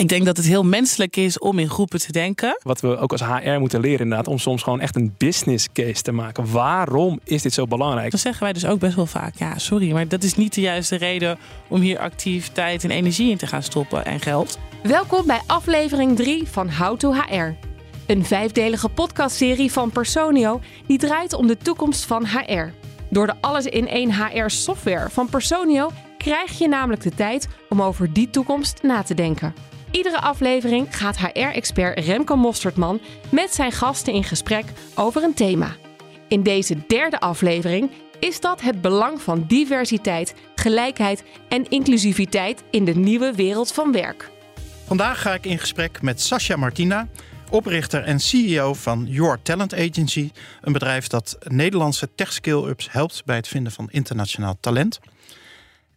Ik denk dat het heel menselijk is om in groepen te denken. Wat we ook als HR moeten leren inderdaad, om soms gewoon echt een business case te maken. Waarom is dit zo belangrijk? Dan zeggen wij dus ook best wel vaak, ja sorry, maar dat is niet de juiste reden om hier actief tijd en energie in te gaan stoppen en geld. Welkom bij aflevering 3 van How to HR. Een vijfdelige podcastserie van Personio die draait om de toekomst van HR. Door de alles in één HR software van Personio krijg je namelijk de tijd om over die toekomst na te denken. Iedere aflevering gaat HR-expert Remco Mostertman met zijn gasten in gesprek over een thema. In deze derde aflevering is dat het belang van diversiteit, gelijkheid en inclusiviteit in de nieuwe wereld van werk. Vandaag ga ik in gesprek met Sascha Martina, oprichter en CEO van Your Talent Agency, een bedrijf dat Nederlandse tech skill-ups helpt bij het vinden van internationaal talent.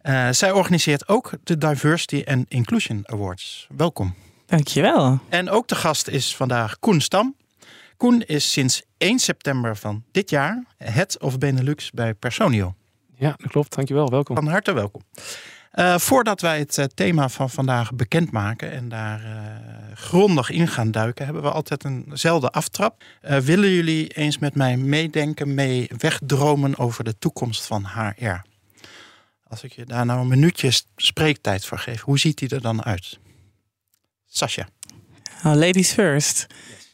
Uh, zij organiseert ook de Diversity and Inclusion Awards. Welkom. Dankjewel. En ook de gast is vandaag Koen Stam. Koen is sinds 1 september van dit jaar Head of Benelux bij Personio. Ja, dat klopt. Dankjewel. Welkom. Van harte welkom. Uh, voordat wij het uh, thema van vandaag bekendmaken en daar uh, grondig in gaan duiken, hebben we altijd eenzelfde aftrap. willen jullie eens met mij meedenken, mee wegdromen over de toekomst van HR? Als ik je daar nou een minuutje spreektijd voor geef, hoe ziet die er dan uit? Sascha. Oh, ladies first.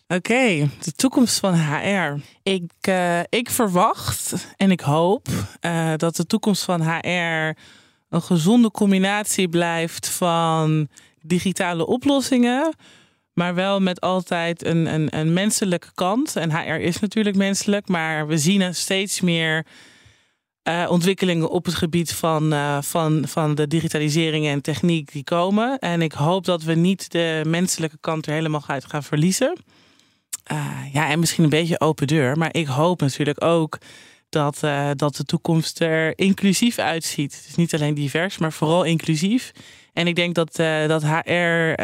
Oké, de toekomst van HR. Ik, uh, ik verwacht en ik hoop uh, dat de toekomst van HR een gezonde combinatie blijft van digitale oplossingen, maar wel met altijd een, een, een menselijke kant. En HR is natuurlijk menselijk, maar we zien steeds meer uh, ontwikkelingen op het gebied van, uh, van, van de digitalisering en techniek die komen. En ik hoop dat we niet de menselijke kant er helemaal uit gaan verliezen. Uh, ja, en misschien een beetje open deur. Maar ik hoop natuurlijk ook dat, dat de toekomst er inclusief uitziet. Is niet alleen divers, maar vooral inclusief. En ik denk dat, dat HR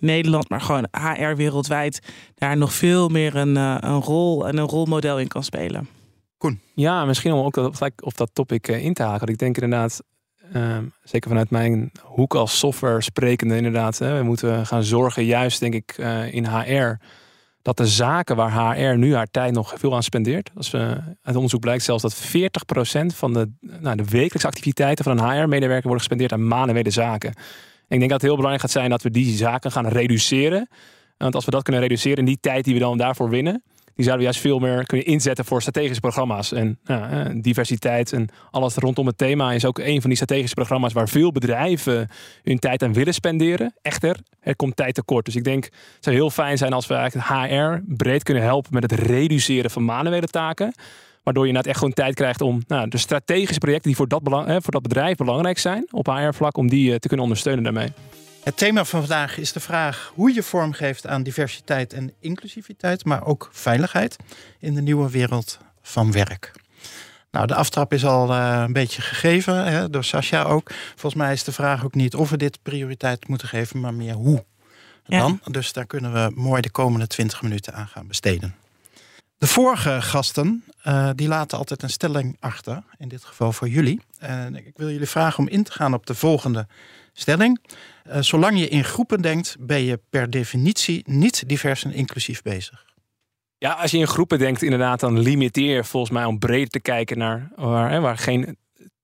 Nederland, maar gewoon HR wereldwijd, daar nog veel meer een, een rol en een rolmodel in kan spelen. Ja, misschien om ook op dat topic in te haken. Ik denk inderdaad, um, zeker vanuit mijn hoek als software sprekende, inderdaad, hè, we moeten gaan zorgen, juist denk ik uh, in HR, dat de zaken waar HR nu haar tijd nog veel aan spendeert. Als we, uit onderzoek blijkt zelfs dat 40% van de, nou, de wekelijkse activiteiten van een HR-medewerker worden gespendeerd aan manuele zaken. En ik denk dat het heel belangrijk gaat zijn dat we die zaken gaan reduceren. Want als we dat kunnen reduceren in die tijd die we dan daarvoor winnen, die zouden juist veel meer kunnen inzetten voor strategische programma's. En ja, diversiteit en alles rondom het thema is ook een van die strategische programma's waar veel bedrijven hun tijd aan willen spenderen. Echter, er komt tijd tekort. Dus ik denk, het zou heel fijn zijn als we eigenlijk HR breed kunnen helpen met het reduceren van manuele taken. Waardoor je inderdaad echt gewoon tijd krijgt om nou, de strategische projecten die voor dat, belang, hè, voor dat bedrijf belangrijk zijn op HR-vlak, om die uh, te kunnen ondersteunen daarmee. Het thema van vandaag is de vraag hoe je vormgeeft aan diversiteit en inclusiviteit, maar ook veiligheid in de nieuwe wereld van werk. Nou, de aftrap is al uh, een beetje gegeven hè, door Sascha ook. Volgens mij is de vraag ook niet of we dit prioriteit moeten geven, maar meer hoe. Dan. Ja. Dus daar kunnen we mooi de komende 20 minuten aan gaan besteden. De vorige gasten uh, die laten altijd een stelling achter, in dit geval voor jullie. En ik wil jullie vragen om in te gaan op de volgende stelling. Uh, zolang je in groepen denkt, ben je per definitie niet divers en inclusief bezig. Ja, als je in groepen denkt, inderdaad, dan limiteer je volgens mij om breder te kijken naar waar, hè, waar geen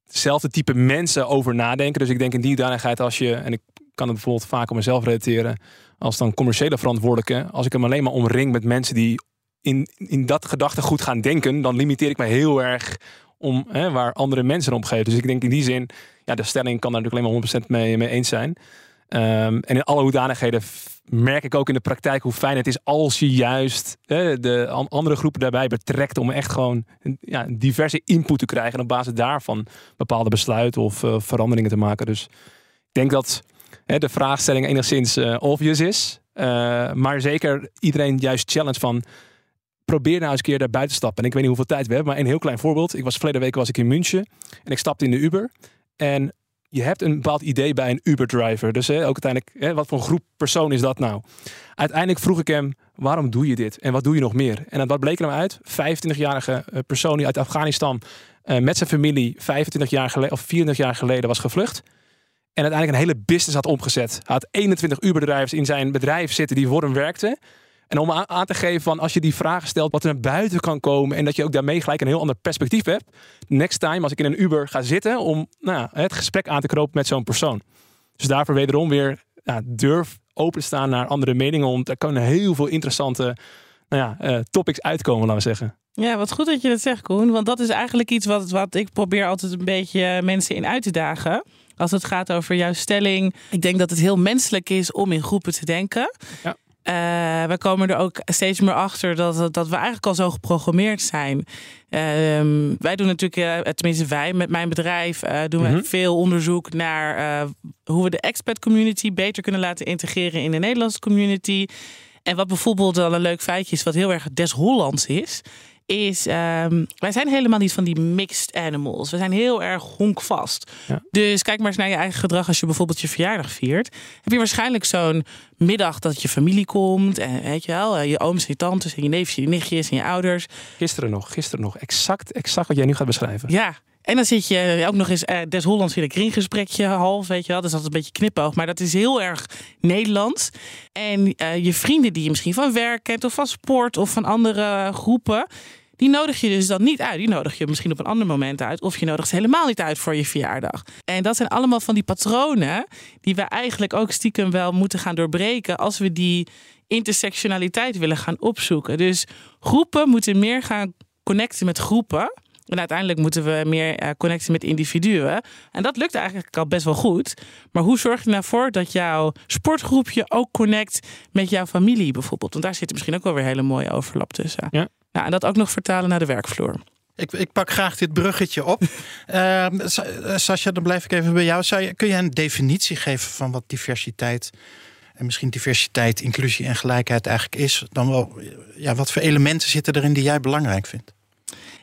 hetzelfde type mensen over nadenken. Dus ik denk in die danigheid als je, en ik kan het bijvoorbeeld vaak op mezelf relateren, als dan commerciële verantwoordelijke, als ik hem alleen maar omring met mensen die in, in dat gedachtegoed gaan denken, dan limiteer ik mij heel erg om hè, waar andere mensen om geven. Dus ik denk in die zin, ja, de stelling kan daar natuurlijk alleen maar 100% mee, mee eens zijn. Um, en in alle hoedanigheden merk ik ook in de praktijk hoe fijn het is als je juist de andere groepen daarbij betrekt om echt gewoon ja, diverse input te krijgen en op basis daarvan bepaalde besluiten of uh, veranderingen te maken. Dus ik denk dat de vraagstelling enigszins uh, obvious is, uh, maar zeker iedereen juist challenge van probeer nou eens een keer daar buiten te stappen. En ik weet niet hoeveel tijd we hebben, maar een heel klein voorbeeld. Ik was verleden week was ik in München en ik stapte in de Uber. En je hebt een bepaald idee bij een Uber-driver. Dus hè, ook uiteindelijk, hè, wat voor groep persoon is dat nou? Uiteindelijk vroeg ik hem, waarom doe je dit? En wat doe je nog meer? En wat bleek er nou uit? 25-jarige eh, persoon die uit Afghanistan uh, met zijn familie 25 jaar geleden of 24 jaar geleden was gevlucht. En uiteindelijk een hele business had omgezet. Hij had 21 Uber-bedrijvers in zijn bedrijf zitten die voor hem werkten. En om aan te geven van als je die vragen stelt, wat er naar buiten kan komen. En dat je ook daarmee gelijk een heel ander perspectief hebt. Next time als ik in een Uber ga zitten om nou, het gesprek aan te knopen met zo'n persoon. Dus daarvoor wederom weer ja, durf open te staan naar andere meningen. Want er kunnen heel veel interessante nou ja, eh, topics uitkomen, laten we zeggen. Ja, wat goed dat je dat zegt, Koen. Want dat is eigenlijk iets wat, wat ik probeer altijd een beetje mensen in uit te dagen. Als het gaat over jouw stelling. Ik denk dat het heel menselijk is om in groepen te denken. Ja. Eh, we komen er ook steeds meer achter dat, dat we eigenlijk al zo geprogrammeerd zijn. Ehm, wij doen natuurlijk, uh, tenminste wij met mijn bedrijf, uh, doen Mhm. we veel onderzoek naar eh, hoe we de expat community beter kunnen laten integreren in de Nederlandse community. En wat bijvoorbeeld al een leuk feitje is, wat heel erg des Hollands is, is ehm, wij zijn helemaal niet van die mixed animals. We zijn heel erg honkvast. Ja. Dus kijk maar eens naar je eigen gedrag als je bijvoorbeeld je verjaardag viert. Heb je waarschijnlijk zo'n middag dat je familie komt en weet je wel, eh, je ooms en je tantes en je neefjes en je nichtjes en je ouders. Gisteren nog, gisteren nog. Exact, exact wat jij nu gaat beschrijven. Ja. En dan zit je ook nog eens eh, des Hollands in een kringgesprekje half, weet je wel. Dus dat is een beetje knipoog. Maar dat is heel erg Nederlands. En eh, je vrienden die je misschien van werk kent of van sport of van andere groepen. Die nodig je dus dan niet uit. Die nodig je misschien op een ander moment uit. Of je nodigt ze helemaal niet uit voor je verjaardag. En dat zijn allemaal van die patronen die we eigenlijk ook stiekem wel moeten gaan doorbreken. Als we die intersectionaliteit willen gaan opzoeken. Dus groepen moeten meer gaan connecten met groepen. En uiteindelijk moeten we meer eh, connecten met individuen. En dat lukt eigenlijk al best wel goed. Maar hoe zorg je nou voor dat jouw sportgroepje ook connect met jouw familie bijvoorbeeld? Want daar zit misschien ook wel weer hele mooie overlap tussen. Ja. Nou, en dat ook nog vertalen naar de werkvloer. Ik, ik pak graag dit bruggetje op. Ehm, eh, Sascha, dan blijf ik even bij jou. Zou je, kun je een definitie geven van wat diversiteit en misschien diversiteit, inclusie en gelijkheid eigenlijk is? Dan wel, ja, wat voor elementen zitten erin die jij belangrijk vindt?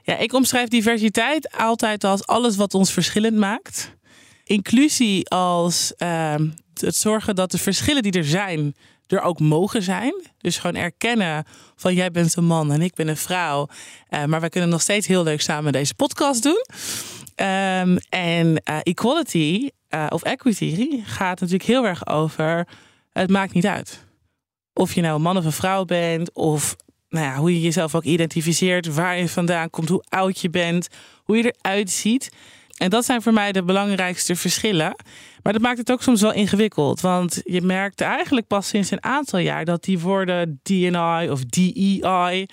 Ja, ik omschrijf diversiteit altijd als alles wat ons verschillend maakt. Inclusie als ehm, het zorgen dat de verschillen die er zijn, er ook mogen zijn. Dus gewoon erkennen van jij bent een man en ik ben een vrouw. Eh, maar wij kunnen nog steeds heel leuk samen deze podcast doen. Ehm, en eh, equality eh, of equity gaat natuurlijk heel erg over het maakt niet uit. Of je nou een man of een vrouw bent, of nou ja, hoe je jezelf ook identificeert, waar je vandaan komt, hoe oud je bent, hoe je eruit ziet. En dat zijn voor mij de belangrijkste verschillen. Maar dat maakt het ook soms wel ingewikkeld. Want je merkt eigenlijk pas sinds een aantal jaar dat die woorden DNI of DEI.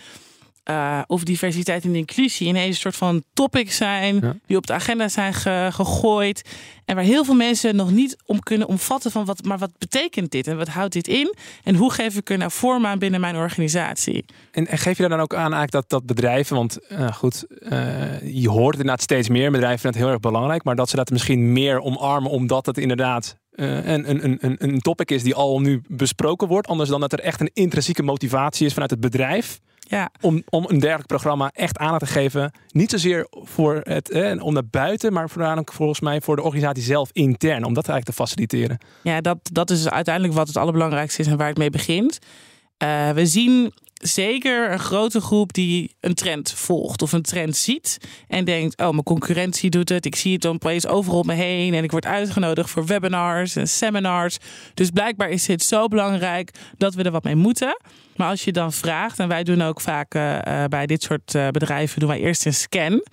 Eh, of diversiteit en inclusie ineens een soort van topics zijn Ja. die op de agenda zijn ge- gegooid en waar heel veel mensen nog niet om kunnen omvatten van wat, maar wat betekent dit en wat houdt dit in en hoe geef ik er nou vorm aan binnen mijn organisatie? En, en geef je daar dan ook aan eigenlijk dat, dat bedrijven, want eh, goed, eh, je hoort inderdaad steeds meer, bedrijven vinden het heel erg belangrijk, maar dat ze dat misschien meer omarmen omdat het inderdaad een, een, een, een topic is die al nu besproken wordt, anders dan dat er echt een intrinsieke motivatie is vanuit het bedrijf Ja, om, om een dergelijk programma echt aan te geven. Niet zozeer voor het, eh, om naar buiten, maar voornamelijk volgens mij voor de organisatie zelf intern, om dat eigenlijk te faciliteren. ja dat, dat is uiteindelijk wat het allerbelangrijkste is en waar het mee begint. Eh, we zien zeker een grote groep die een trend volgt of een trend ziet en denkt: Oh, mijn concurrentie doet het. Ik zie het dan opeens overal om me heen en ik word uitgenodigd voor webinars en seminars. Dus blijkbaar is dit zo belangrijk dat we er wat mee moeten. Maar als je dan vraagt, en wij doen ook vaak eh, eh, bij dit soort eh, bedrijven, doen wij eerst een scan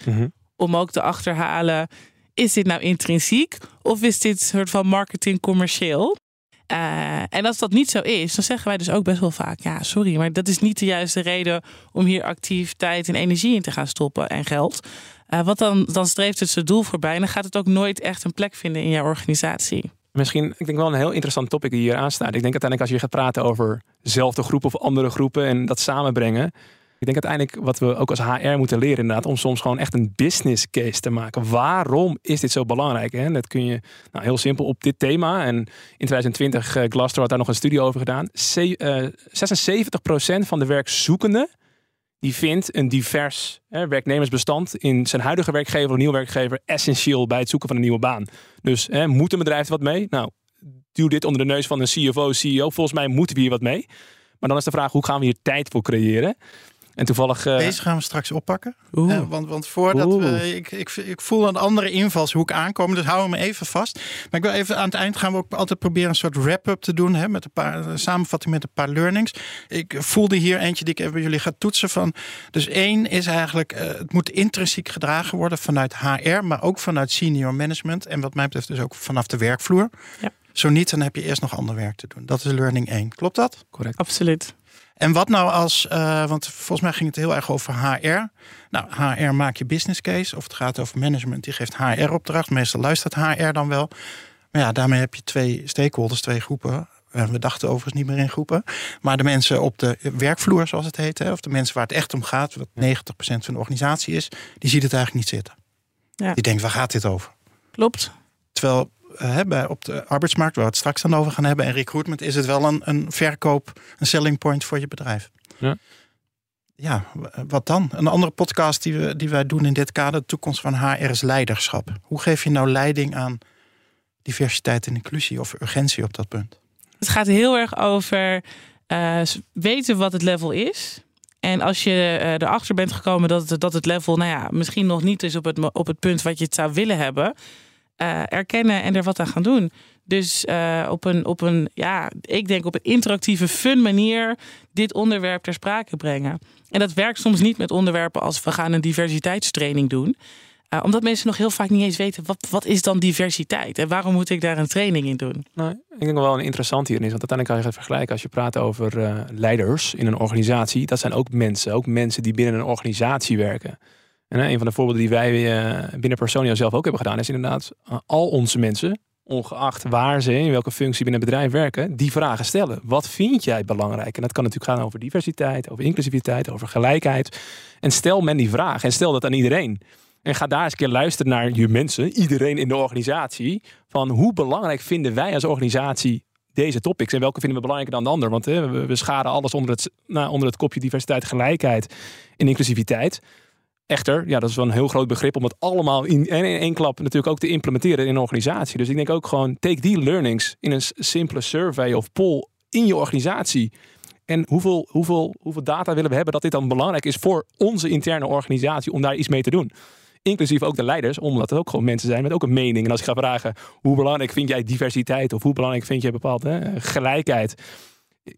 om ook te achterhalen: is dit nou intrinsiek of is dit een soort van marketing commercieel? Eh, en als dat niet zo is, dan zeggen wij dus ook best wel vaak: ja, sorry, maar dat is niet de juiste reden om hier actief tijd en energie in te gaan stoppen en geld. Eh want dan, dan streeft het zijn doel voorbij en dan gaat het ook nooit echt een plek vinden in jouw organisatie. Misschien, ik denk wel een heel interessant topic die hier aanstaat. Ik denk uiteindelijk als je gaat praten over zelfde groepen of andere groepen en dat samenbrengen. Ik denk uiteindelijk wat we ook als HR moeten leren inderdaad, om soms gewoon echt een business case te maken. Waarom is dit zo belangrijk? Hè? Dat kun je nou, heel simpel op dit thema. En in 2020, eh, Glassdoor had daar nog een studie over gedaan. Ze- eh, 76% van de werkzoekenden die vindt een divers hè, werknemersbestand in zijn huidige werkgever of nieuwe werkgever essentieel bij het zoeken van een nieuwe baan. Dus hè, moet een bedrijf wat mee? Nou, duw dit onder de neus van een CFO, CEO. Volgens mij moeten we hier wat mee. Maar dan is de vraag, hoe gaan we hier tijd voor creëren? En toevallig... Uh... Deze gaan we straks oppakken. Uh, want, want voordat we... Ik, ik, ik voel een andere invalshoek aankomen. Dus hou me even vast. Maar ik wil even aan het eind gaan we ook altijd proberen een soort wrap-up te doen. Hè, met een paar een samenvatting met een paar learnings. Ik voelde hier eentje die ik even bij jullie ga toetsen van. Dus één is eigenlijk... Uh, het moet intrinsiek gedragen worden vanuit HR. Maar ook vanuit senior management. En wat mij betreft dus ook vanaf de werkvloer. Ja. Zo niet, dan heb je eerst nog ander werk te doen. Dat is learning 1. Klopt dat? Correct. Absoluut. En wat nou als, uh, want volgens mij ging het heel erg over HR. Nou, HR maak je business case. Of het gaat over management, die geeft HR opdracht. Meestal luistert HR dan wel. Maar ja, daarmee heb je twee stakeholders, twee groepen. We dachten overigens niet meer in groepen. Maar de mensen op de werkvloer, zoals het heet. Of de mensen waar het echt om gaat. Wat 90% van de organisatie is. Die ziet het eigenlijk niet zitten. Ja. Die denkt, waar gaat dit over? Klopt. Terwijl hebben op de arbeidsmarkt, waar we het straks dan over gaan hebben, en recruitment, is het wel een, een verkoop, een selling point voor je bedrijf. Ja. Ja, wat dan? Een andere podcast die, we, die wij doen in dit kader, de toekomst van HR is leiderschap. Hoe geef je nou leiding aan diversiteit en inclusie of urgentie op dat punt? Het gaat heel erg over uh, weten wat het level is. En als je uh, erachter bent gekomen dat het, dat het level, nou ja, misschien nog niet is op het, op het punt wat je het zou willen hebben, uh, erkennen en er wat aan gaan doen. Dus uh, op, een, op een, ja, ik denk op een interactieve, fun manier dit onderwerp ter sprake brengen. En dat werkt soms niet met onderwerpen als we gaan een diversiteitstraining doen. Uh, omdat mensen nog heel vaak niet eens weten, wat, wat is dan diversiteit? En waarom moet ik daar een training in doen? Nou, ik denk wel een interessant hierin is, want uiteindelijk kan je het vergelijken als je praat over leiders in een organisatie. Dat zijn ook mensen, ook mensen die binnen een organisatie werken. En een van de voorbeelden die wij uh, binnen Personio zelf ook hebben gedaan, is inderdaad uh, al onze mensen, ongeacht waar ze in welke functie binnen het bedrijf werken, die vragen stellen. Wat vind jij belangrijk? En dat kan natuurlijk gaan over diversiteit, over inclusiviteit, over gelijkheid. En stel men die vraag en stel dat aan iedereen. En ga daar eens een keer luisteren naar je mensen, iedereen in de organisatie. Van hoe belangrijk vinden wij als organisatie deze topics en welke vinden we belangrijker dan de ander? Want hè, we, we scharen alles onder het, nou, onder het kopje diversiteit, gelijkheid en inclusiviteit. Echter, ja, dat is wel een heel groot begrip om het allemaal in, één klap natuurlijk ook te implementeren in een organisatie. Dus ik denk ook gewoon, take die learnings in een simpele survey of poll in je organisatie. En hoeveel, hoeveel, hoeveel data willen we hebben dat dit dan belangrijk is voor onze interne organisatie om daar iets mee te doen? Inclusief ook de leiders, omdat het ook gewoon mensen zijn met ook een mening. En als ik ga vragen, hoe belangrijk vind jij diversiteit of hoe belangrijk vind jij bepaalde gelijkheid?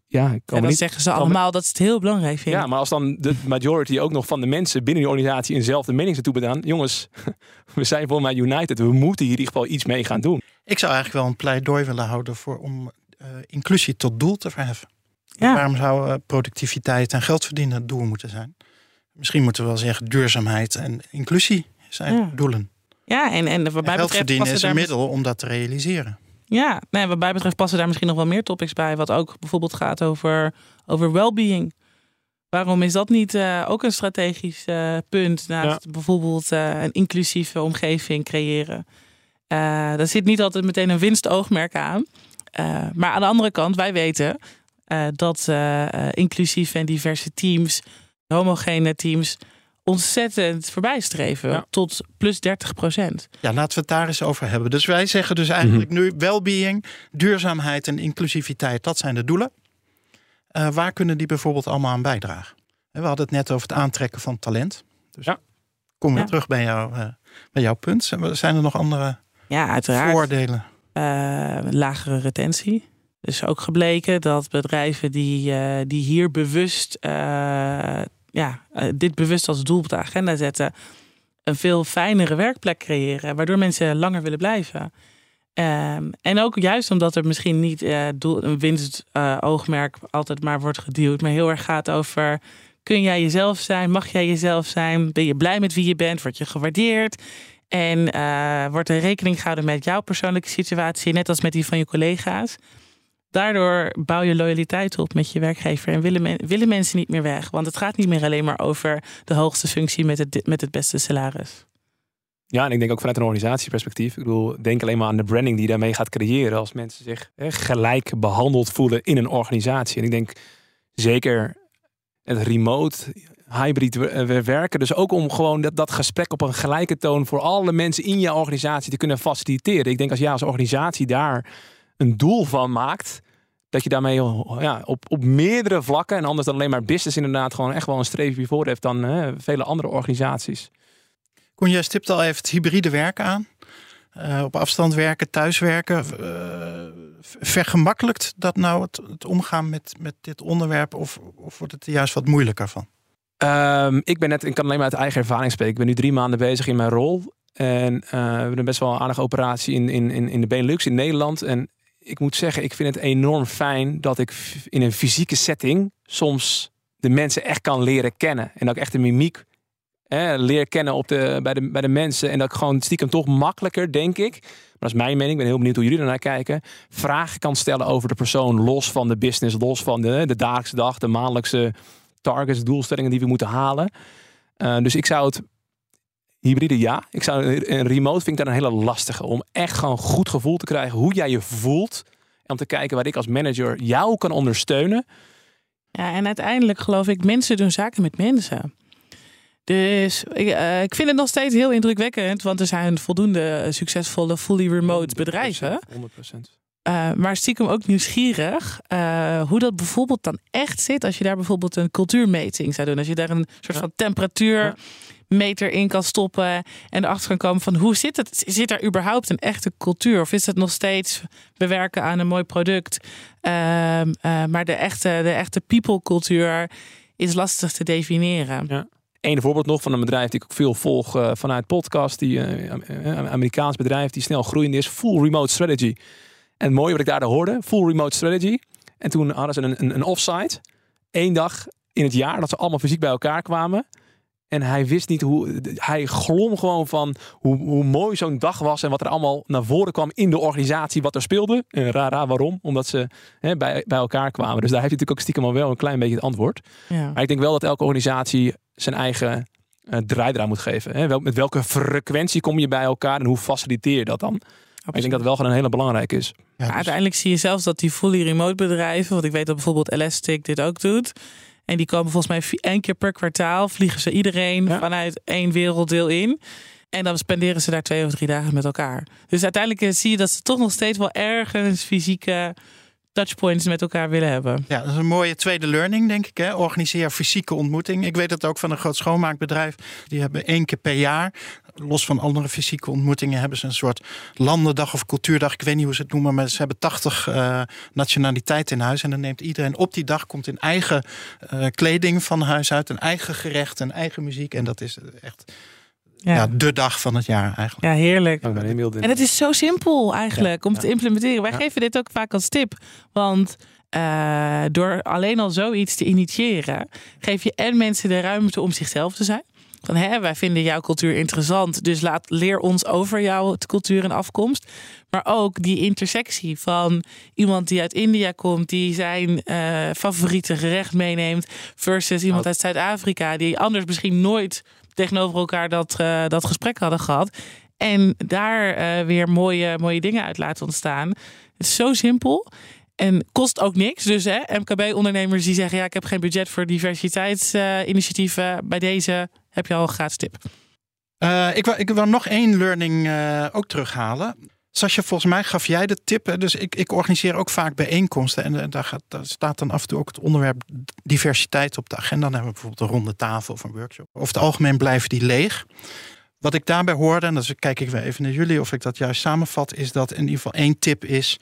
Ja, en dan niet, zeggen ze allemaal dat ze het heel belangrijk vinden. Ja, maar als dan de majority ook nog van de mensen binnen die organisatie eenzelfde mening toe bedaan, jongens, we zijn voor mij united. We moeten hier in ieder geval iets mee gaan doen. Ik zou eigenlijk wel een pleidooi willen houden voor om uh, inclusie tot doel te verheffen. Ja. Waarom zou uh, productiviteit en geld verdienen het doel moeten zijn? Misschien moeten we wel zeggen duurzaamheid en inclusie zijn ja. doelen. Ja, en, en, wat en geld verdienen is een middel om dat te realiseren. Ja, nee, wat mij betreft passen daar misschien nog wel meer topics bij. Wat ook bijvoorbeeld gaat over, over well-being. Waarom is dat niet uh, ook een strategisch uh, punt? Naast ja. bijvoorbeeld uh, een inclusieve omgeving creëren. daar zit niet altijd meteen een winstoogmerk aan. maar aan de andere kant, wij weten dat inclusieve en diverse teams, homogene teams, ontzettend voorbijstreven ja. tot plus 30 procent. Ja, laten we het daar eens over hebben. Dus wij zeggen dus eigenlijk mm -hmm. nu well-being, duurzaamheid en inclusiviteit, dat zijn de doelen. Uh, waar kunnen die bijvoorbeeld allemaal aan bijdragen? We hadden het net over het aantrekken van talent. Dus ja. kom weer ja. terug bij, jou, uh, bij jouw punt. Zijn er nog andere ja, uiteraard. voordelen? Uh, lagere retentie. Dus ook gebleken dat bedrijven die, die hier bewust ja, uh, dit bewust als doel op de agenda zetten, een veel fijnere werkplek creëren, waardoor mensen langer willen blijven. Um, en ook juist omdat er misschien niet uh, doel, een winstoogmerk uh, altijd maar wordt geduwd, maar heel erg gaat over: kun jij jezelf zijn? Mag jij jezelf zijn? Ben je blij met wie je bent? Word je gewaardeerd? En wordt er rekening gehouden met jouw persoonlijke situatie, net als met die van je collega's? Daardoor bouw je loyaliteit op met je werkgever en willen, willen mensen niet meer weg. Want het gaat niet meer alleen maar over de hoogste functie met het, met het beste salaris. Ja, en ik denk ook vanuit een organisatieperspectief. Ik bedoel, denk alleen maar aan de branding die je daarmee gaat creëren. Als mensen zich hè, gelijk behandeld voelen in een organisatie. En ik denk zeker het remote, hybrid werken. Dus ook om gewoon dat, dat gesprek op een gelijke toon voor alle mensen in je organisatie te kunnen faciliteren. Ik denk als jij als organisatie daar een doel van maakt, dat je daarmee ja, op, op meerdere vlakken, en anders dan alleen maar business inderdaad, gewoon echt wel een streepje voor heeft dan hè, vele andere organisaties. Koen, jij stipt al even het hybride werken aan. Uh, op afstand werken, thuiswerken. Uh, vergemakkelijkt dat nou het, het, omgaan met, met dit onderwerp? Of, of wordt het er juist wat moeilijker van? Um, ik ben net, ik kan alleen maar uit eigen ervaring spreken. Ik ben nu drie maanden bezig in mijn rol. En uh, we hebben best wel een aardige operatie in, in, in de Benelux in Nederland. En ik moet zeggen, ik vind het enorm fijn dat ik in een fysieke setting soms de mensen echt kan leren kennen. En dat ik echt de mimiek leer kennen op de, bij, de, bij de mensen. En dat ik gewoon stiekem toch makkelijker, denk ik. Maar dat is mijn mening. Ik ben heel benieuwd hoe jullie ernaar kijken. Vragen kan stellen over de persoon. Los van de business. Los van de, de dagelijkse dag. De maandelijkse targets, doelstellingen die we moeten halen. Uh, dus ik zou het hybride ja. Ik zou een remote vind ik daar een hele lastige. Om echt gewoon goed gevoel te krijgen hoe jij je voelt. En om te kijken waar ik als manager jou kan ondersteunen. Ja, en uiteindelijk geloof ik, mensen doen zaken met mensen. Dus ik, uh, ik vind het nog steeds heel indrukwekkend, want er zijn voldoende succesvolle fully remote bedrijven. 100%. Uh, maar stiekem ook nieuwsgierig uh, hoe dat bijvoorbeeld dan echt zit als je daar bijvoorbeeld een cultuurmeting zou doen. Als je daar een soort van temperatuurmeter in kan stoppen en erachter kan komen van hoe zit het? Zit er überhaupt een echte cultuur? Of is het nog steeds bewerken aan een mooi product? Uh, maar de echte, de echte people cultuur is lastig te definiëren. Ja. Eén voorbeeld nog van een bedrijf die ik ook veel volg uh, vanuit podcast. Die uh, Amerikaans bedrijf die snel groeiend is. Full remote strategy. En mooi wat ik daar hoorde. Full remote strategy. En toen hadden ze een, een, een offsite. Eén dag in het jaar dat ze allemaal fysiek bij elkaar kwamen. En hij wist niet hoe. Hij glom gewoon van hoe, hoe mooi zo'n dag was. En wat er allemaal naar voren kwam in de organisatie. Wat er speelde. En raar, raar waarom? Omdat ze hè, bij, bij elkaar kwamen. Dus daar heeft hij natuurlijk ook stiekem al wel een klein beetje het antwoord. Ja. Maar ik denk wel dat elke organisatie zijn eigen uh, moet geven. Hè? Wel, met welke frequentie kom je bij elkaar en hoe faciliteer je dat dan? Maar ik denk dat het wel gewoon een hele belangrijke is. Ja, dus... Uiteindelijk zie je zelfs dat die fully remote bedrijven, want ik weet dat bijvoorbeeld Elastic dit ook doet. En die komen volgens mij één keer per kwartaal, vliegen ze iedereen ja. vanuit één werelddeel in. En dan spenderen ze daar twee of drie dagen met elkaar. Dus uiteindelijk zie je dat ze toch nog steeds wel ergens fysieke touchpoints met elkaar willen hebben. Ja, dat is een mooie tweede learning, denk ik. Hè? Organiseer fysieke ontmoeting. Ik weet het ook van een groot schoonmaakbedrijf. Die hebben één keer per jaar, los van andere fysieke ontmoetingen, hebben ze een soort landendag of cultuurdag. Ik weet niet hoe ze het noemen, maar ze hebben 80 uh, nationaliteiten in huis. En dan neemt iedereen op die dag, komt in eigen uh, kleding van huis uit, een eigen gerecht, een eigen muziek. En dat is echt ja. ja. de dag van het jaar eigenlijk. Ja, heerlijk. En het is zo simpel eigenlijk ja. om te implementeren. Wij geven dit ook vaak als tip. Want uh, door alleen al zoiets te initiëren, geef je en mensen de ruimte om zichzelf te zijn. Van hè, wij vinden jouw cultuur interessant, dus laat, leer ons over jouw cultuur en afkomst. Maar ook die intersectie van iemand die uit India komt, die zijn uh, favoriete gerecht meeneemt, versus iemand uit Zuid-Afrika die anders misschien nooit tegenover elkaar dat, uh, dat gesprek hadden gehad. En daar uh, weer mooie, mooie dingen uit laten ontstaan. Het is zo simpel. En kost ook niks. Dus hè, MKB-ondernemers die zeggen: ja, ik heb geen budget voor diversiteitsinitiatieven. Uh, bij deze heb je al een gratis tip. Uh, ik, wil, ik wil nog één learning uh, ook terughalen. Sascha, volgens mij gaf jij de tip. Dus ik, ik organiseer ook vaak bijeenkomsten. En daar, gaat, daar staat dan af en toe ook het onderwerp diversiteit op de agenda. Dan hebben we bijvoorbeeld een ronde tafel of een workshop. Over het algemeen blijven die leeg. Wat ik daarbij hoorde, en dan kijk ik weer even naar jullie of ik dat juist samenvat, is dat in ieder geval één tip is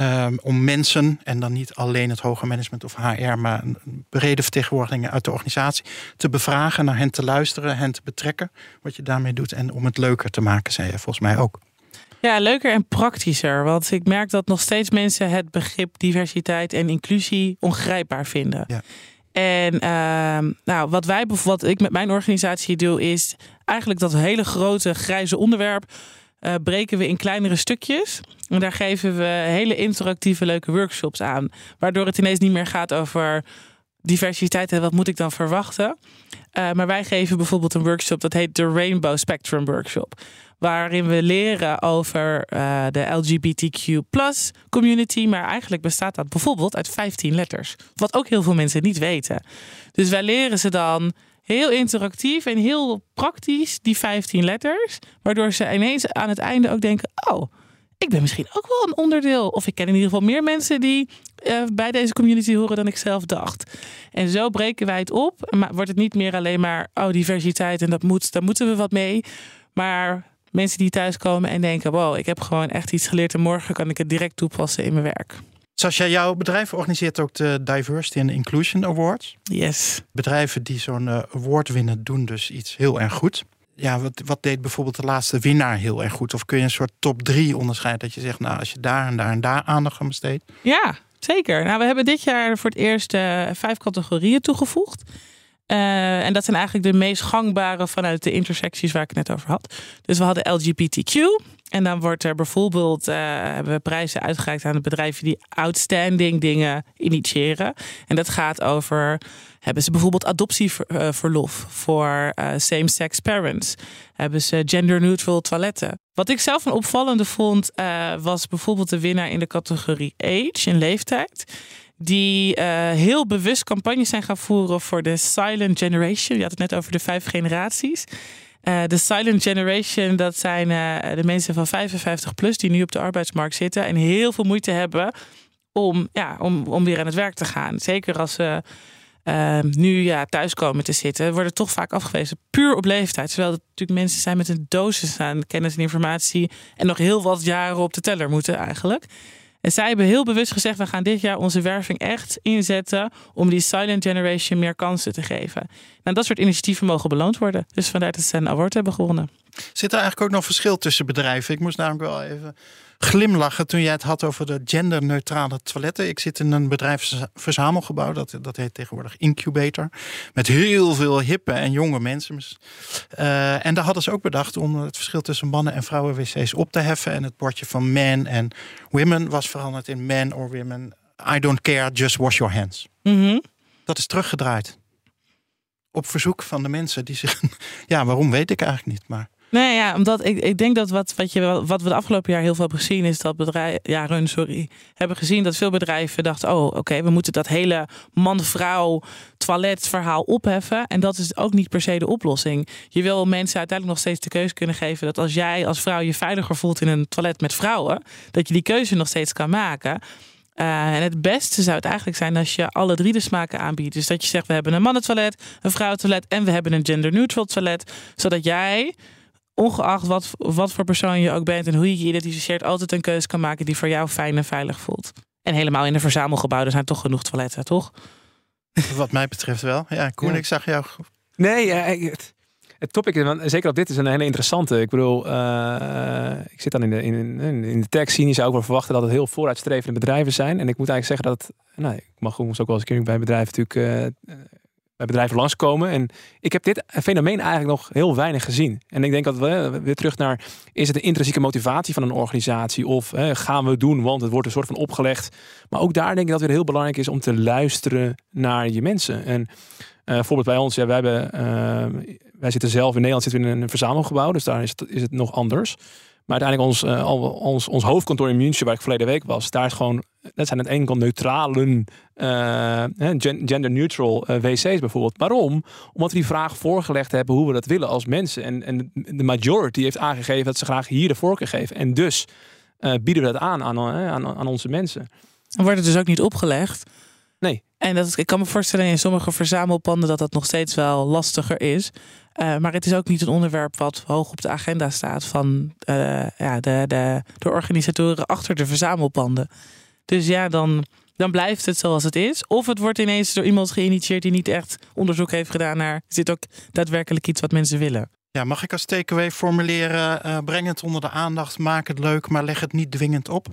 um, om mensen, en dan niet alleen het hoger management of HR, maar een brede vertegenwoordiging uit de organisatie, te bevragen, naar hen te luisteren, hen te betrekken, wat je daarmee doet, en om het leuker te maken, zei je volgens mij ook. Ja, leuker en praktischer. Want ik merk dat nog steeds mensen het begrip diversiteit en inclusie ongrijpbaar vinden. Ja. En uh, nou, wat wij wat ik met mijn organisatie doe, is eigenlijk dat hele grote grijze onderwerp. Uh, breken we in kleinere stukjes. En daar geven we hele interactieve, leuke workshops aan. Waardoor het ineens niet meer gaat over diversiteit en wat moet ik dan verwachten. Uh, maar wij geven bijvoorbeeld een workshop dat heet de Rainbow Spectrum Workshop waarin we leren over uh, de LGBTQ community. Maar eigenlijk bestaat dat bijvoorbeeld uit 15 letters. Wat ook heel veel mensen niet weten. Dus wij leren ze dan heel interactief en heel praktisch die 15 letters. Waardoor ze ineens aan het einde ook denken: oh. ik ben misschien ook wel een onderdeel. Of ik ken in ieder geval meer mensen die uh, bij deze community horen dan ik zelf dacht. En zo breken wij het op. Maar wordt het niet meer alleen maar oh, diversiteit en dat moet, daar moeten we wat mee. Maar mensen die thuiskomen en denken: wow, ik heb gewoon echt iets geleerd en morgen kan ik het direct toepassen in mijn werk. Jij jouw bedrijf organiseert ook de Diversity and Inclusion Awards. Yes. Bedrijven die zo'n uh, award winnen doen dus iets heel erg goed. Ja, wat, wat deed bijvoorbeeld de laatste winnaar heel erg goed? Of kun je een soort top drie onderscheiden dat je zegt, nou als je daar en daar en daar aandacht aan besteedt? Ja, zeker. Nou, we hebben dit jaar voor het eerst uh, vijf categorieën toegevoegd. Uh, en dat zijn eigenlijk de meest gangbare vanuit de intersecties waar ik het net over had. Dus we hadden LGBTQ. En dan wordt er bijvoorbeeld uh, hebben we prijzen uitgereikt aan de bedrijven die outstanding dingen initiëren. En dat gaat over hebben ze bijvoorbeeld adoptieverlof voor uh, same-sex parents? Hebben ze gender-neutral toiletten? Wat ik zelf een opvallende vond, was bijvoorbeeld de winnaar in de categorie age, in leeftijd die uh, heel bewust campagnes zijn gaan voeren voor de Silent Generation. Je had het net over de vijf generaties. Uh, de Silent Generation, dat zijn uh, de mensen van 55 plus die nu op de arbeidsmarkt zitten en heel veel moeite hebben om, ja, om, om weer aan het werk te gaan. Zeker als ze nu ja, thuis komen te zitten, worden toch vaak afgewezen puur op leeftijd. Terwijl het natuurlijk mensen zijn met een dosis aan kennis en informatie en nog heel wat jaren op de teller moeten eigenlijk. En zij hebben heel bewust gezegd: we gaan dit jaar onze werving echt inzetten om die silent generation meer kansen te geven. Nou, dat soort initiatieven mogen beloond worden. Dus vandaar dat ze een award hebben gewonnen. Zit er eigenlijk ook nog verschil tussen bedrijven? Ik moest namelijk wel even glimlachen toen jij het had over de genderneutrale toiletten. Ik zit in een bedrijfsverzamelgebouw, dat, dat heet tegenwoordig Incubator. Met heel veel hippe en jonge mensen. Uh, en daar hadden ze ook bedacht om het verschil tussen mannen- en vrouwen-wc's op te heffen. En het bordje van men en women was veranderd in men or women. I don't care, just wash your hands. Mm -hmm. Dat is teruggedraaid. Op verzoek van de mensen die zich. Ja, waarom weet ik eigenlijk niet. Maar Nee, ja, omdat ik, ik denk dat wat, wat, je, wat we de afgelopen jaar heel veel hebben gezien, is dat bedrijven, ja, run, sorry, hebben gezien dat veel bedrijven dachten: oh, oké, we moeten dat hele man-vrouw toiletverhaal opheffen. En dat is ook niet per se de oplossing. Je wil mensen uiteindelijk nog steeds de keuze kunnen geven dat als jij als vrouw je veiliger voelt in een toilet met vrouwen, dat je die keuze nog steeds kan maken. Uh, en het beste zou het eigenlijk zijn als je alle drie de smaken aanbiedt. Dus dat je zegt: we hebben een mannentoilet, een vrouwentoilet en we hebben een gender-neutral toilet. Zodat jij ongeacht wat, wat voor persoon je ook bent en hoe je je identificeert, altijd een keuze kan maken die voor jou fijn en veilig voelt. En helemaal in een verzamelgebouw, er zijn toch genoeg toiletten, toch? Wat mij betreft wel. Ja, Koen, ik zag jou. Nee, het, het topic, zeker op dit is een hele interessante. Ik bedoel, uh, ik zit dan in de, in, in de tech scene. Je zou ook wel verwachten dat het heel vooruitstrevende bedrijven zijn. En ik moet eigenlijk zeggen dat, nou, ik mag ook wel eens een keer bij bedrijven natuurlijk uh, bij bedrijven langskomen. En ik heb dit fenomeen eigenlijk nog heel weinig gezien. En ik denk dat we weer terug naar, is het de intrinsieke motivatie van een organisatie? Of hè, gaan we doen, want het wordt een soort van opgelegd. Maar ook daar denk ik dat het heel belangrijk is om te luisteren naar je mensen. En uh, bijvoorbeeld bij ons, ja, wij, hebben, uh, wij zitten zelf in Nederland zitten we in een verzamelgebouw. Dus daar is het, is het nog anders. Maar uiteindelijk ons, uh, ons, ons hoofdkantoor in München, waar ik verleden week was, daar is gewoon, dat zijn het enkel neutrale, uh, gender neutral uh, wc's bijvoorbeeld. Waarom? Omdat we die vraag voorgelegd hebben hoe we dat willen als mensen. En, en de majority heeft aangegeven dat ze graag hier de voorkeur geven. En dus bieden we dat aan aan, aan aan onze mensen. Wordt het dus ook niet opgelegd. Nee. En dat, ik kan me voorstellen in sommige verzamelpanden dat dat nog steeds wel lastiger is. Uh, maar het is ook niet een onderwerp wat hoog op de agenda staat van uh, ja, de, de, de organisatoren achter de verzamelpanden. Dus ja, dan, dan blijft het zoals het is. Of het wordt ineens door iemand geïnitieerd die niet echt onderzoek heeft gedaan naar... is dit ook daadwerkelijk iets wat mensen willen? Ja, mag ik als takeaway formuleren, uh, breng het onder de aandacht, maak het leuk, maar leg het niet dwingend op?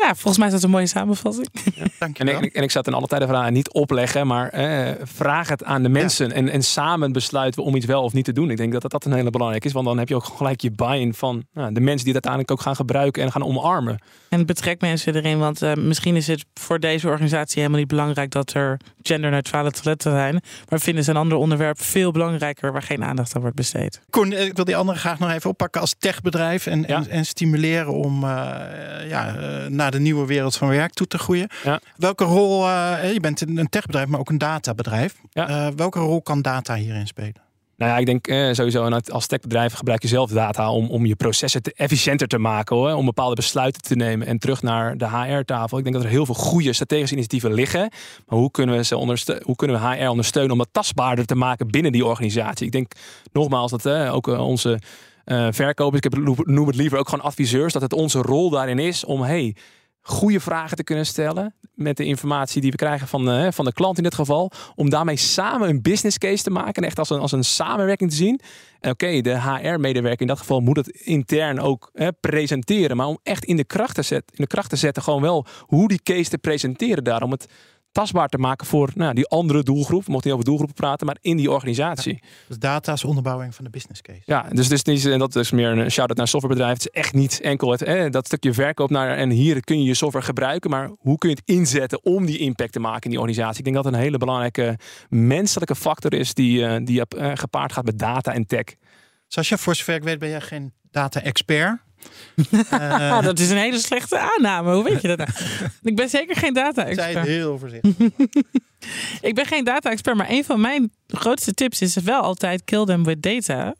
Ja, volgens mij is dat een mooie samenvatting. Ja, dank je en, ik, en ik zat in alle tijden van niet opleggen, maar eh, vraag het aan de mensen. Ja. En, en samen besluiten we om iets wel of niet te doen. Ik denk dat dat, dat een hele belangrijke is. Want dan heb je ook gelijk je buy-in van nou, de mensen die het uiteindelijk ook gaan gebruiken en gaan omarmen. En betrek mensen erin, want uh, misschien is het voor deze organisatie helemaal niet belangrijk dat er genderneutrale toiletten zijn. Maar vinden ze een ander onderwerp veel belangrijker waar geen aandacht aan wordt besteed. Koen, ik wil die andere graag nog even oppakken als techbedrijf en, ja. en, en, stimuleren om uh, ja, naar de nieuwe wereld van werk toe te groeien. Ja. Welke rol, uh, je bent een techbedrijf, maar ook een databedrijf. Ja. welke rol kan data hierin spelen? Nou ja, ik denk eh, sowieso en als techbedrijf gebruik je zelf data om, om je processen te, efficiënter te maken. Hoor, om bepaalde besluiten te nemen en terug naar de HR-tafel. Ik denk dat er heel veel goede strategische initiatieven liggen. Maar hoe kunnen we, ze ondersteunen, hoe kunnen we HR ondersteunen om het tastbaarder te maken binnen die organisatie? Ik denk nogmaals dat uh, ook onze uh, verkopers, ik heb, noem het liever ook gewoon adviseurs, dat het onze rol daarin is om hey, goede vragen te kunnen stellen met de informatie die we krijgen van de, van de klant in dit geval. Om daarmee samen een business case te maken en echt als een, als een samenwerking te zien. Oké, de HR-medewerker in dat geval moet het intern ook presenteren. Maar om echt in de, kracht te zetten, in de kracht te zetten, gewoon wel hoe die case te presenteren daar. Om het tastbaar te maken voor nou, die andere doelgroep. We mochten niet over doelgroepen praten, maar in die organisatie. Ja, dus data is onderbouwing van de business case. Ja, dus, dus niet, en dat is meer een shout-out naar softwarebedrijf. Het is echt niet enkel het, hè, dat stukje verkoop naar en hier kun je je software gebruiken, maar hoe kun je het inzetten om die impact te maken in die organisatie? Ik denk dat het een hele belangrijke menselijke factor is die, uh, die uh, gepaard gaat met data en tech. Sascha, voor zover ik weet ben jij geen data-expert. Uh, dat is een hele slechte aanname. Hoe weet je dat nou? ik ben zeker geen data-expert. Zij heel voorzichtig. ik ben geen data-expert, maar een van mijn grootste tips is wel altijd kill them with data.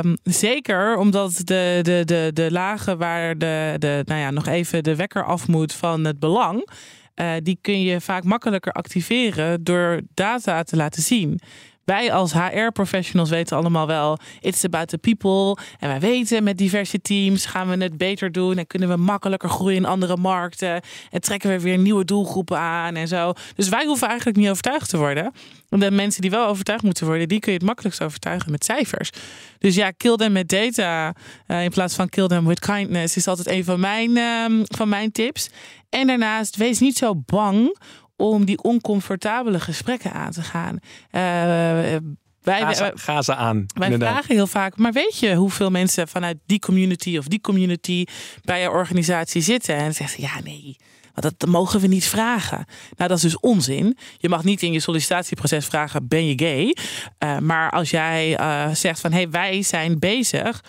Um, zeker omdat de, de, de, de lagen waar de, de, nou ja, nog even de wekker af moet van het belang, uh, die kun je vaak makkelijker activeren door data te laten zien wij als HR-professionals weten allemaal wel, it's about the people. En wij weten met diverse teams gaan we het beter doen en kunnen we makkelijker groeien in andere markten. En trekken we weer nieuwe doelgroepen aan en zo. Dus wij hoeven eigenlijk niet overtuigd te worden. De mensen die wel overtuigd moeten worden, die kun je het makkelijkst overtuigen met cijfers. Dus ja, kill them met data uh, in plaats van kill them with kindness is altijd een van mijn, uh, van mijn tips. En daarnaast, wees niet zo bang om die oncomfortabele gesprekken aan te gaan. Uh, wij, ga, ze, ga ze aan. Wij inderdaad. vragen heel vaak, maar weet je hoeveel mensen vanuit die community of die community bij je organisatie zitten? En zeggen ze, ja nee, dat mogen we niet vragen. Nou, dat is dus onzin. Je mag niet in je sollicitatieproces vragen, ben je gay? Uh, maar als jij uh, zegt van, hé, hey, wij zijn bezig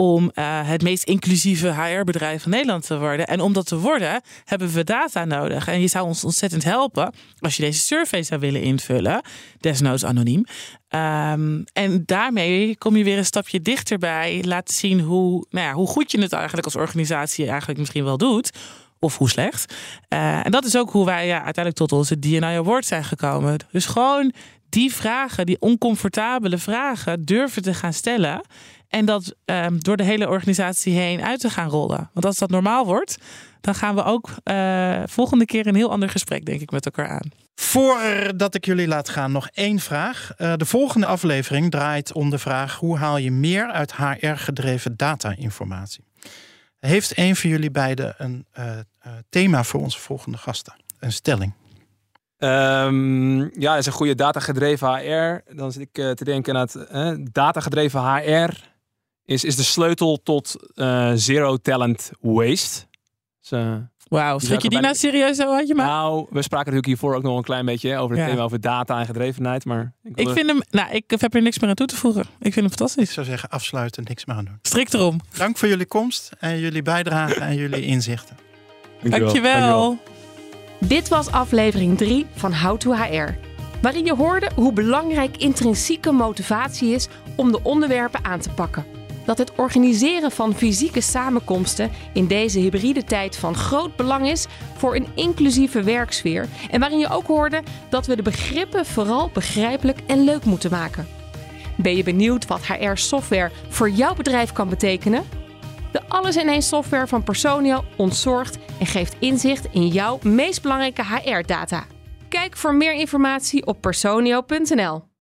om uh, het meest inclusieve HR-bedrijf van Nederland te worden. En om dat te worden, hebben we data nodig. En je zou ons ontzettend helpen als je deze survey zou willen invullen, desnoods anoniem. Um, en daarmee kom je weer een stapje dichterbij, laten zien hoe, nou ja, hoe goed je het eigenlijk als organisatie eigenlijk misschien wel doet of hoe slecht. Uh, en dat is ook hoe wij ja, uiteindelijk tot onze DNI Award zijn gekomen. Dus gewoon die vragen, die oncomfortabele vragen, durven te gaan stellen. En dat um, door de hele organisatie heen uit te gaan rollen. Want als dat normaal wordt, dan gaan we ook uh, volgende keer een heel ander gesprek, denk ik, met elkaar aan. Voordat ik jullie laat gaan, nog één vraag. Uh, de volgende aflevering draait om de vraag: hoe haal je meer uit HR-gedreven data-informatie? Heeft een van jullie beiden een uh, thema voor onze volgende gasten? Een stelling? Um, ja, dat is een goede datagedreven HR. Dan zit ik te denken aan het datagedreven HR is, is de sleutel tot uh, zero talent waste. Dus, uh, Wauw, schrik je die nou serieus zo had je maar? Nou, we spraken natuurlijk hiervoor ook nog een klein beetje over het ja. thema over data en gedrevenheid. Maar ik, ik vind hem, nou, ik heb er niks meer aan toe te voegen. Ik vind hem fantastisch. Ik zou zeggen, afsluiten, niks meer aan doen. Strikt erom. Dank voor jullie komst en jullie bijdrage en jullie inzichten. Dankjewel. Dankjewel. Dankjewel. Dit was aflevering 3 van How to HR. Waarin je hoorde hoe belangrijk intrinsieke motivatie is om de onderwerpen aan te pakken dat het organiseren van fysieke samenkomsten in deze hybride tijd van groot belang is voor een inclusieve werksfeer. En waarin je ook hoorde dat we de begrippen vooral begrijpelijk en leuk moeten maken. Ben je benieuwd wat HR-software voor jouw bedrijf kan betekenen? De alles-in-één software van Personio ontzorgt en geeft inzicht in jouw meest belangrijke HR-data. Kijk voor meer informatie op personio.nl.